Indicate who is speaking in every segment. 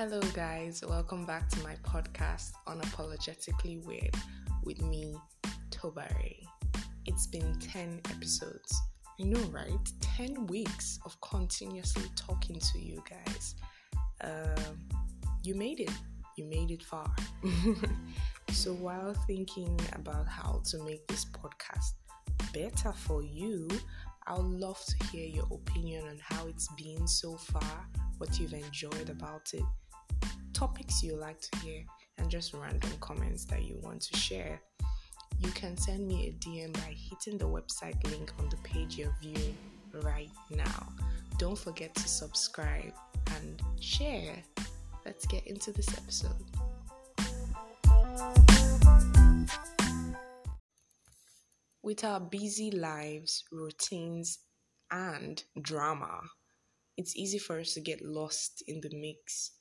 Speaker 1: Hello, guys. Welcome back to my podcast, Unapologetically Weird, with me, Tobare. It's been 10 episodes. I know, right? 10 weeks of continuously talking to you guys. Um, you made it. You made it far. so, while thinking about how to make this podcast better for you, I would love to hear your opinion on how it's been so far, what you've enjoyed about it, topics you like to hear, and just random comments that you want to share. You can send me a DM by hitting the website link on the page you're viewing right now. Don't forget to subscribe and share. Let's get into this episode. With our busy lives, routines, and drama, it's easy for us to get lost in the mix.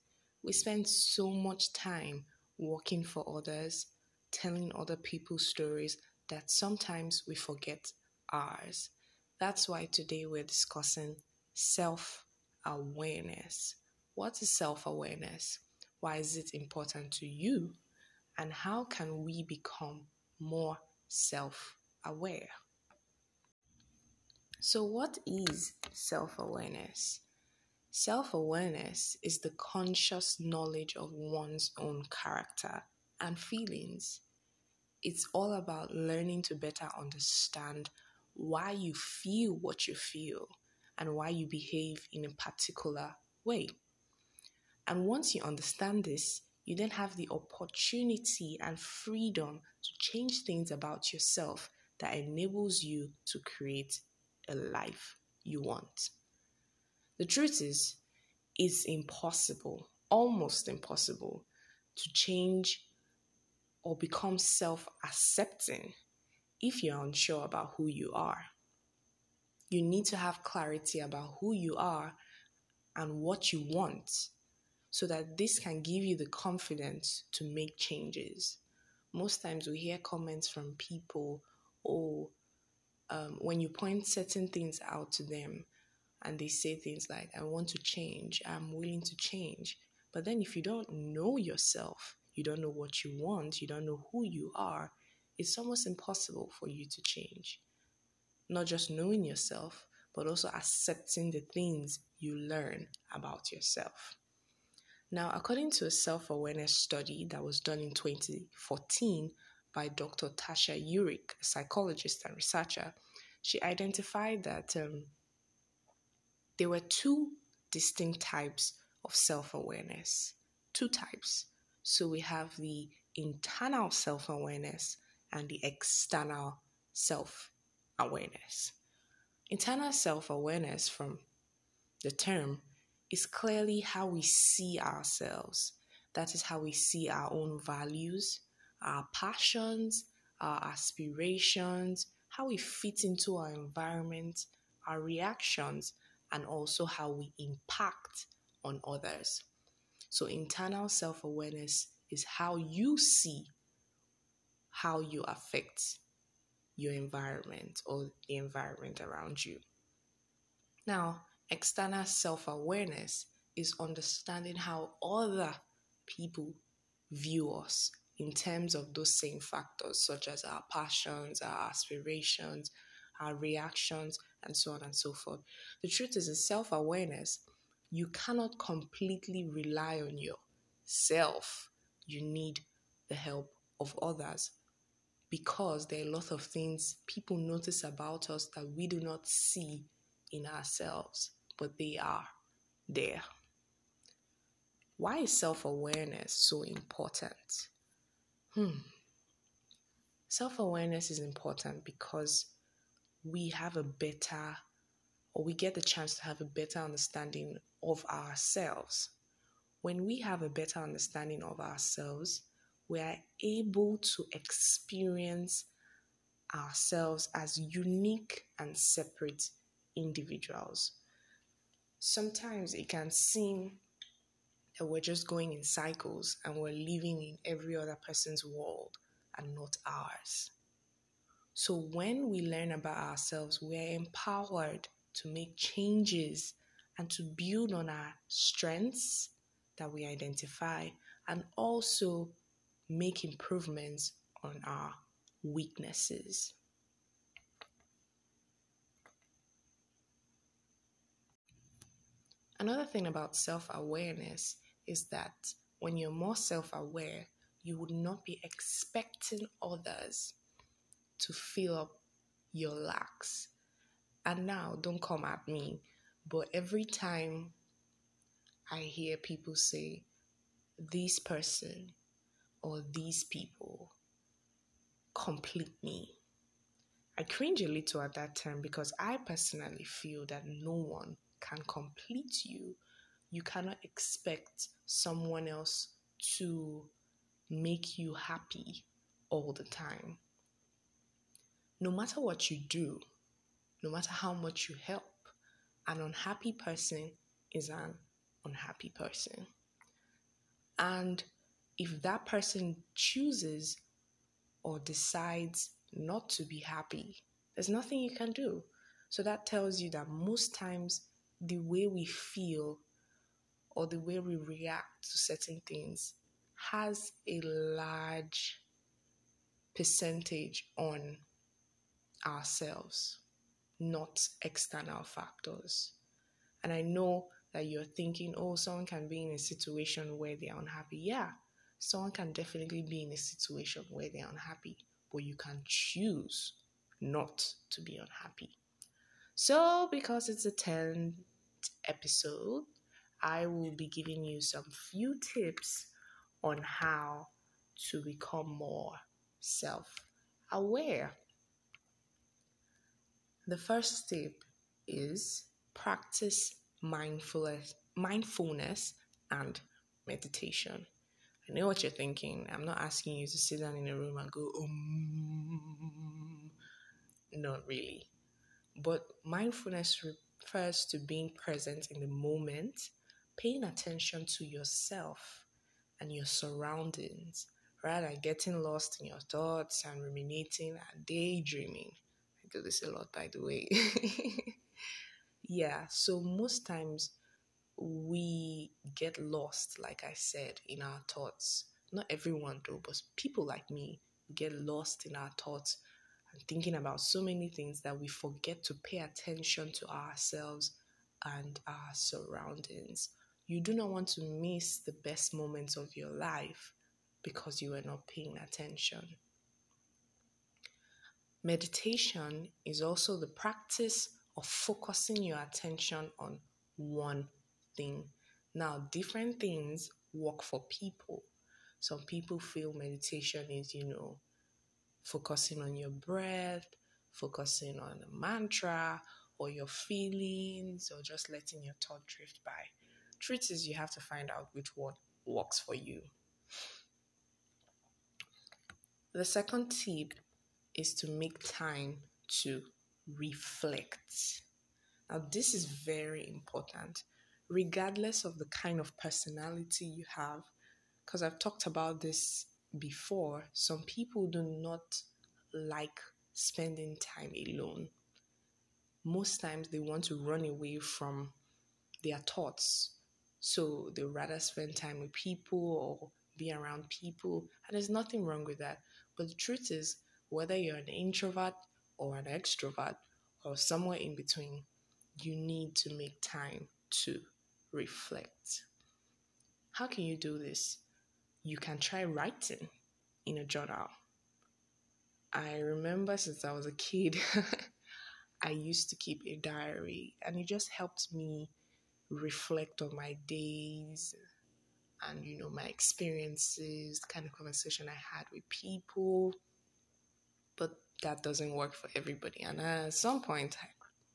Speaker 1: We spend so much time working for others, telling other people's stories that sometimes we forget ours. That's why today we're discussing self awareness. What is self awareness? Why is it important to you? And how can we become more self aware? So, what is self awareness? Self awareness is the conscious knowledge of one's own character and feelings. It's all about learning to better understand why you feel what you feel and why you behave in a particular way. And once you understand this, you then have the opportunity and freedom to change things about yourself that enables you to create a life you want. The truth is, it's impossible, almost impossible, to change or become self accepting if you're unsure about who you are. You need to have clarity about who you are and what you want so that this can give you the confidence to make changes. Most times we hear comments from people, oh, um, when you point certain things out to them and they say things like, I want to change, I'm willing to change. But then if you don't know yourself, you don't know what you want, you don't know who you are, it's almost impossible for you to change. Not just knowing yourself, but also accepting the things you learn about yourself. Now, according to a self awareness study that was done in 2014 by Dr. Tasha Eurich, a psychologist and researcher, she identified that um, there were two distinct types of self awareness. Two types. So we have the internal self awareness and the external self awareness. Internal self awareness, from the term, is clearly how we see ourselves. That is how we see our own values, our passions, our aspirations, how we fit into our environment, our reactions, and also how we impact on others. So, internal self awareness is how you see how you affect your environment or the environment around you. Now, external self awareness is understanding how other people view us in terms of those same factors, such as our passions, our aspirations, our reactions, and so on and so forth. The truth is, in self awareness, you cannot completely rely on yourself. You need the help of others because there are a lot of things people notice about us that we do not see in ourselves, but they are there. Why is self awareness so important? Hmm. Self awareness is important because we have a better or we get the chance to have a better understanding of ourselves. When we have a better understanding of ourselves, we are able to experience ourselves as unique and separate individuals. Sometimes it can seem that we're just going in cycles and we're living in every other person's world and not ours. So when we learn about ourselves, we're empowered to make changes and to build on our strengths that we identify and also make improvements on our weaknesses. Another thing about self awareness is that when you're more self aware, you would not be expecting others to fill up your lacks. And now, don't come at me, but every time I hear people say, this person or these people complete me, I cringe a little at that time because I personally feel that no one can complete you. You cannot expect someone else to make you happy all the time. No matter what you do, no matter how much you help, an unhappy person is an unhappy person. And if that person chooses or decides not to be happy, there's nothing you can do. So that tells you that most times the way we feel or the way we react to certain things has a large percentage on ourselves, not external factors. And I know that you're thinking, oh, someone can be in a situation where they're unhappy. Yeah, someone can definitely be in a situation where they're unhappy, but you can choose not to be unhappy. So, because it's a 10th episode, I will be giving you some few tips on how to become more self aware. The first step is practice mindfulness, mindfulness and meditation. I know what you're thinking. I'm not asking you to sit down in a room and go, um, not really. But mindfulness refers to being present in the moment, paying attention to yourself and your surroundings rather than getting lost in your thoughts and ruminating and daydreaming. Do this a lot, by the way. yeah, so most times we get lost, like I said, in our thoughts. Not everyone, though, but people like me get lost in our thoughts and thinking about so many things that we forget to pay attention to ourselves and our surroundings. You do not want to miss the best moments of your life because you are not paying attention. Meditation is also the practice of focusing your attention on one thing. Now, different things work for people. Some people feel meditation is, you know, focusing on your breath, focusing on a mantra or your feelings, or just letting your thought drift by. Truth is, you have to find out which one works for you. The second tip is to make time to reflect. Now, this is very important, regardless of the kind of personality you have, because I've talked about this before. Some people do not like spending time alone. Most times they want to run away from their thoughts so they rather spend time with people or be around people. And there's nothing wrong with that. But the truth is, whether you're an introvert or an extrovert or somewhere in between, you need to make time to reflect. How can you do this? You can try writing in a journal. I remember since I was a kid, I used to keep a diary, and it just helped me reflect on my days and you know my experiences, the kind of conversation I had with people. But that doesn't work for everybody, and at some point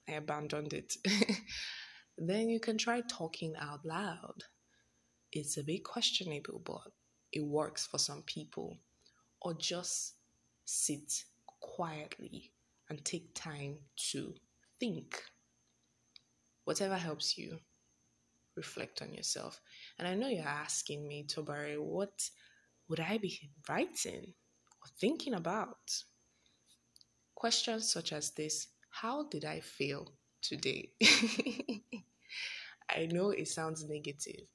Speaker 1: I, abandoned it. then you can try talking out loud. It's a bit questionable, but it works for some people. Or just sit quietly and take time to think. Whatever helps you reflect on yourself. And I know you're asking me, Tobare, what would I be writing or thinking about? Questions such as this How did I feel today? I know it sounds negative,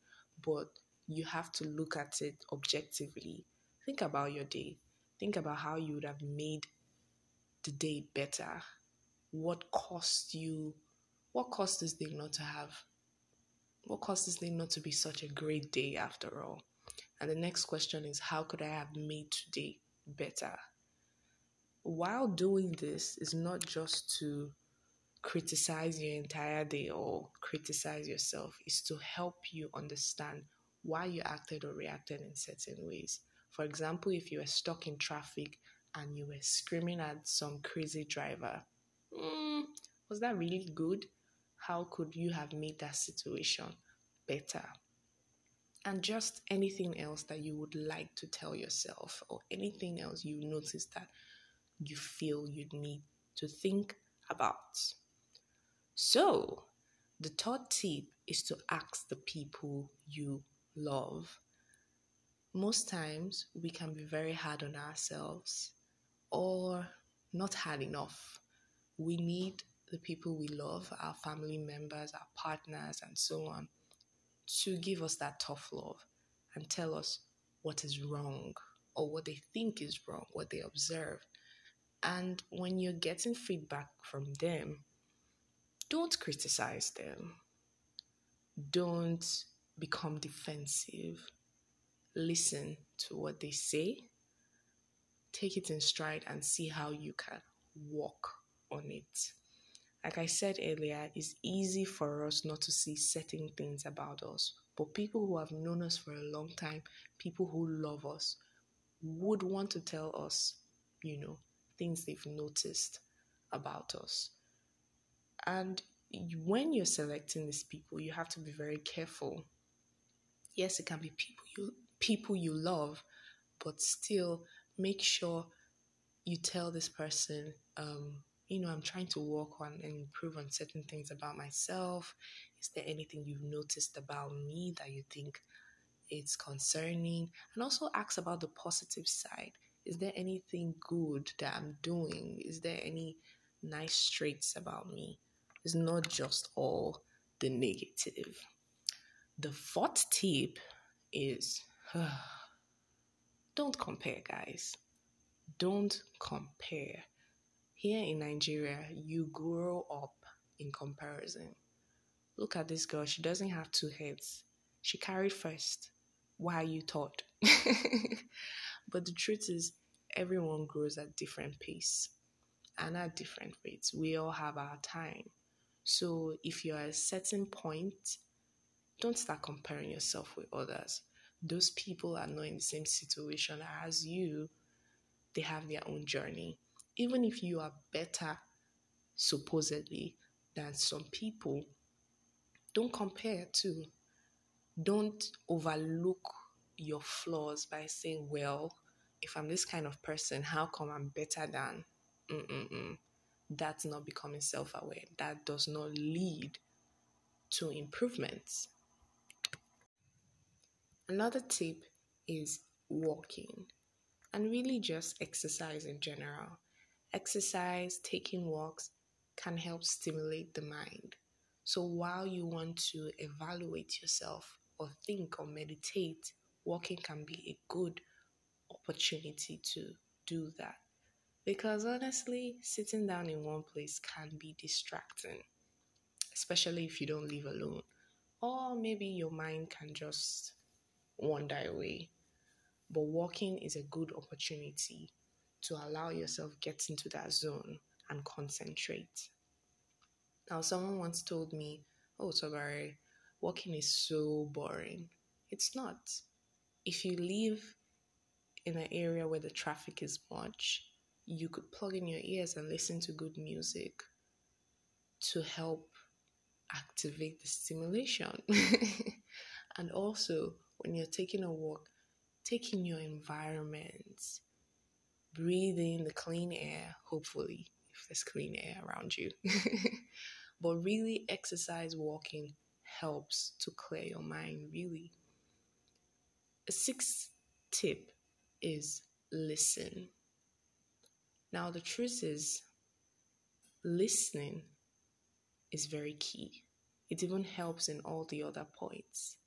Speaker 1: but you have to look at it objectively. Think about your day. Think about how you would have made the day better. What cost you what cost this day not to have? What cost this day not to be such a great day after all? And the next question is how could I have made today better? While doing this is not just to criticize your entire day or criticize yourself, is to help you understand why you acted or reacted in certain ways. For example, if you were stuck in traffic and you were screaming at some crazy driver, mm, was that really good? How could you have made that situation better? And just anything else that you would like to tell yourself, or anything else you notice that you feel you need to think about. So, the third tip is to ask the people you love. Most times we can be very hard on ourselves or not hard enough. We need the people we love, our family members, our partners, and so on, to give us that tough love and tell us what is wrong or what they think is wrong, what they observe. And when you're getting feedback from them, don't criticize them. Don't become defensive. Listen to what they say. Take it in stride and see how you can walk on it. Like I said earlier, it's easy for us not to see certain things about us. But people who have known us for a long time, people who love us, would want to tell us, you know, things they've noticed about us. And when you're selecting these people, you have to be very careful. Yes, it can be people you people you love, but still make sure you tell this person um, you know, I'm trying to work on and improve on certain things about myself. Is there anything you've noticed about me that you think it's concerning? And also ask about the positive side. Is there anything good that I'm doing? Is there any nice traits about me? It's not just all the negative. The fourth tip is don't compare, guys. Don't compare here in Nigeria, you grow up in comparison. Look at this girl, she doesn't have two heads. She carried first. Why you taught? But the truth is, everyone grows at different pace and at different rates. We all have our time. So if you're at a certain point, don't start comparing yourself with others. Those people are not in the same situation as you. They have their own journey even if you are better, supposedly, than some people, don't compare to. Don't overlook your flaws by saying, well, if I'm this kind of person, how come I'm better than? Mm-mm-mm. That's not becoming self aware. That does not lead to improvements. Another tip is walking and really just exercise in general. Exercise, taking walks can help stimulate the mind. So while you want to evaluate yourself or think or meditate, walking can be a good opportunity to do that. Because honestly, sitting down in one place can be distracting, especially if you don't live alone. Or maybe your mind can just wander away. But walking is a good opportunity to allow yourself get into that zone and concentrate. Now, someone once told me, "Oh, Tobare, walking is so boring." It's not. If you live in an area where the traffic is much, you could plug in your ears and listen to good music to help activate the stimulation. and also, when you're taking a walk, taking your environment, breathing the clean air, hopefully, if there's clean air around you. but really, exercise walking helps to clear your mind, really. A sixth tip is listen. Now, the truth is, listening is very key. It even helps in all the other points.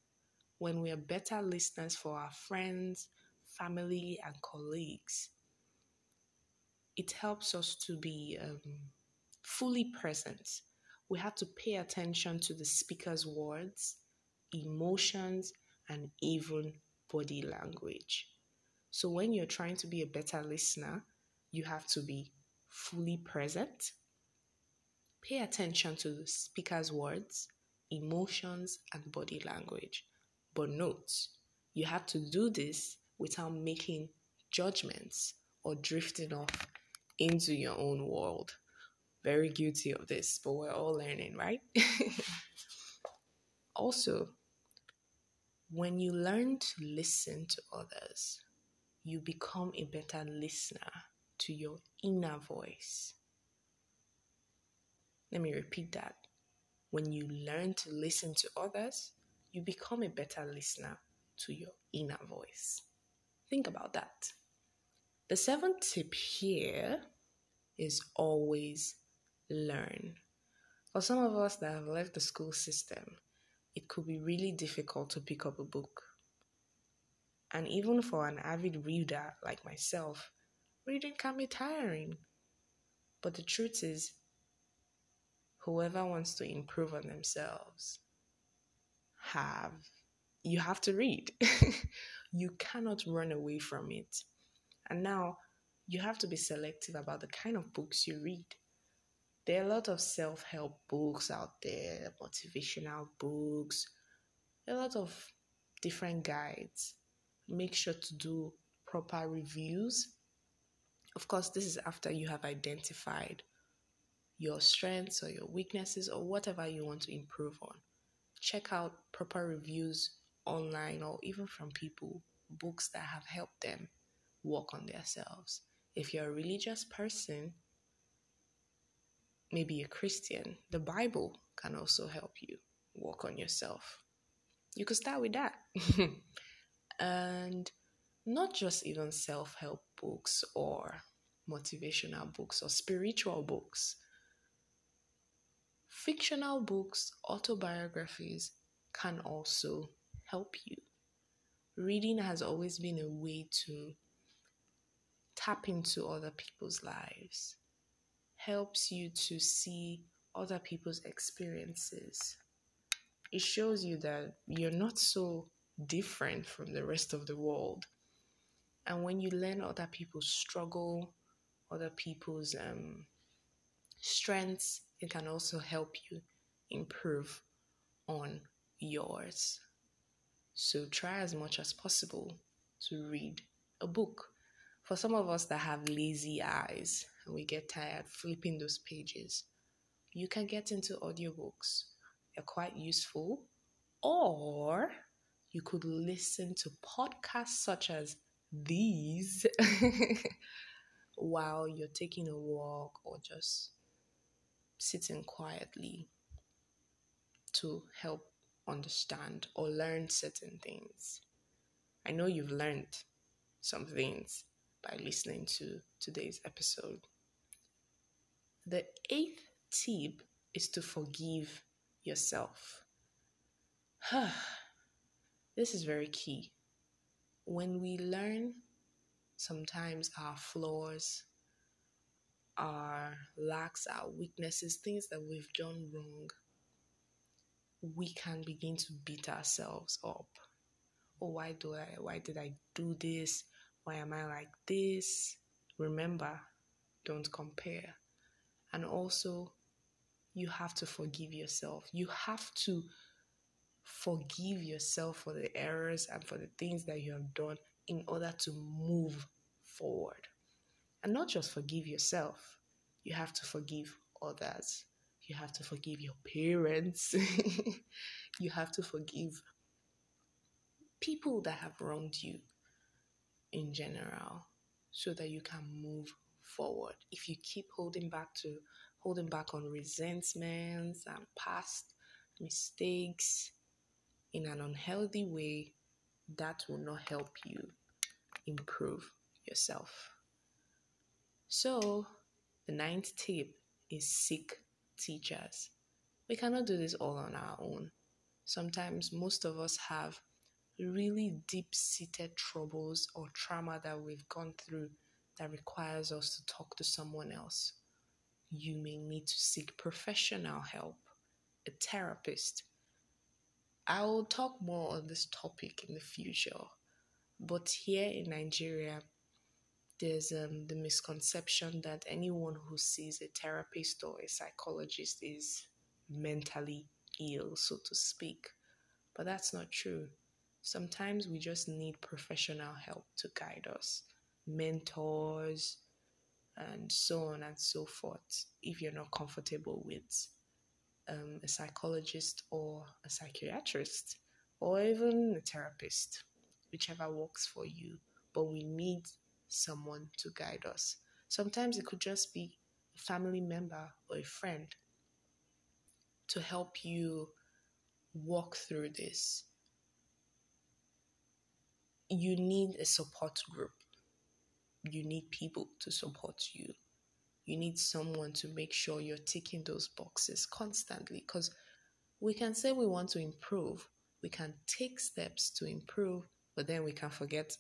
Speaker 1: when we are better listeners for our friends, family, and colleagues, it helps us to be um, fully present. We have to pay attention to the speaker's words, emotions, and even body language. So, when you're trying to be a better listener, you have to be fully present. Pay attention to the speaker's words, emotions, and body language. But note, you have to do this without making judgments or drifting off into your own world. Very guilty of this, but we're all learning, right? also, when you learn to listen to others, you become a better listener to your inner voice. Let me repeat that. When you learn to listen to others, you become a better listener to your inner voice. Think about that. The seventh tip here is always learn. For some of us that have left the school system, it could be really difficult to pick up a book. And even for an avid reader like myself, reading can be tiring. But the truth is, whoever wants to improve on themselves have you have to read. you cannot run away from it. And now you have to be selective about the kind of books you read. There are a lot of self help books out there, motivational books, a lot of different guides. Make sure to do proper reviews. Of course, this is after you have identified your strengths or your weaknesses or whatever you want to improve on check out proper reviews online or even from people, books that have helped them work on themselves. If you're a religious person, maybe a Christian, the Bible can also help you work on yourself. You could start with that. and not just even self help books or motivational books or spiritual books. Fictional books, autobiographies can also help you. Reading has always been a way to tap into other people's lives, helps you to see other people's experiences. It shows you that you're not so different from the rest of the world. And when you learn other people's struggle, other people's um, strengths, it can also help you improve on yours. So try as much as possible to read a book. For some of us that have lazy eyes and we get tired flipping those pages, you can get into audiobooks. They're quite useful. Or you could listen to podcasts such as these while you're taking a walk or just sitting quietly to help understand or learn certain things. I know you've learned some things by listening to today's episode. The eighth tip is to forgive yourself. this is very key. When we learn sometimes our flaws, our lacks, our weaknesses, things that we've done wrong, we can begin to beat ourselves up. Oh, why do I why did I do this? Why am I like this? Remember, don't compare. And also you have to forgive yourself. You have to forgive yourself for the errors and for the things that you have done in order to move forward. And not just forgive yourself, you have to forgive others. You have to forgive your parents. you have to forgive people that have wronged you in general so that you can move forward. If you keep holding back to holding back on resentments and past mistakes in an unhealthy way, that will not help you improve yourself. So, the ninth tip is seek teachers. We cannot do this all on our own. Sometimes most of us have really deep seated troubles or trauma that we've gone through that requires us to talk to someone else, you may need to seek professional help, a therapist. I will talk more on this topic in the future, but here in Nigeria, there's um, the misconception that anyone who sees a therapist or a psychologist is mentally ill, so to speak. But that's not true. Sometimes we just need professional help to guide us, mentors, and so on and so forth. If you're not comfortable with um, a psychologist or a psychiatrist, or even a therapist, whichever works for you, but we need someone to guide us. Sometimes it could just be a family member or a friend to help you walk through this you need a support group. You need people to support you. You need someone to make sure you're ticking those boxes constantly because we can say we want to improve, we can take steps to improve, but then we can forget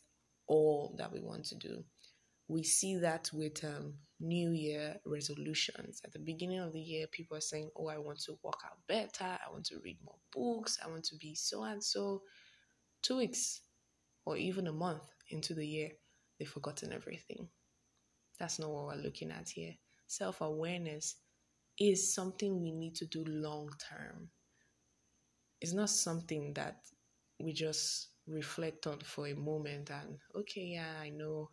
Speaker 1: all that we want to do. We see that with um, New Year resolutions. At the beginning of the year, people are saying, Oh, I want to work out better, I want to read more books, I want to be so and so. Two weeks or even a month into the year, they've forgotten everything. That's not what we're looking at here. Self awareness is something we need to do long term. It's not something that we just reflect on for a moment and, okay, yeah, I know,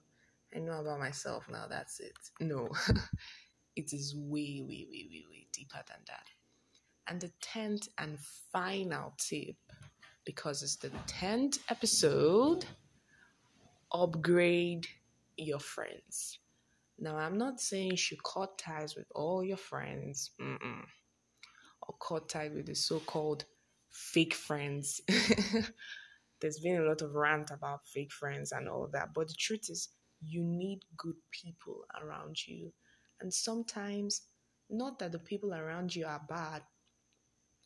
Speaker 1: I know about myself now, that's it. No, it is way, way, way, way, way deeper than that. And the tenth and final tip because it's the 10th episode. Upgrade your friends. Now, I'm not saying you should cut ties with all your friends Mm-mm. or cut ties with the so called fake friends. There's been a lot of rant about fake friends and all that, but the truth is, you need good people around you. And sometimes, not that the people around you are bad,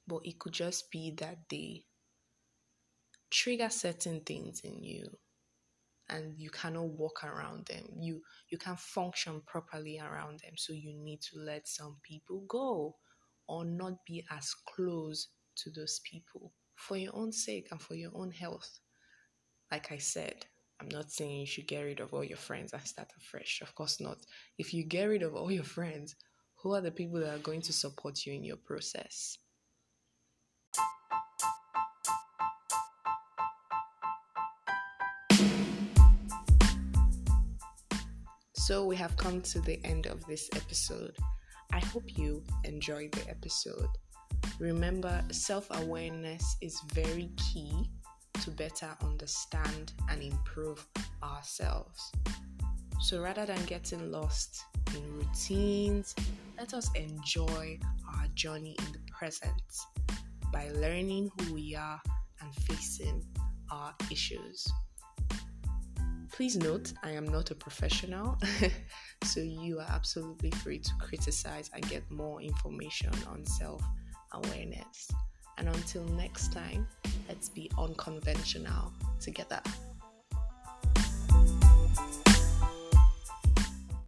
Speaker 1: but it could just be that they trigger certain things in you and you cannot walk around them. You you can't function properly around them. So you need to let some people go or not be as close to those people for your own sake and for your own health. Like i said i'm not saying you should get rid of all your friends and start afresh. Of course not. If you get rid of all your friends who are the people that are going to support you in your process So we have come to the end of this episode. I hope you enjoyed the episode. Remember, self awareness is very key to better understand and improve ourselves. So rather than getting lost in routines, let us enjoy our journey in the present by learning who we are and facing our issues. Please note, I am not a professional, so you are absolutely free to criticize and get more information on self awareness. And until next time, let's be unconventional together.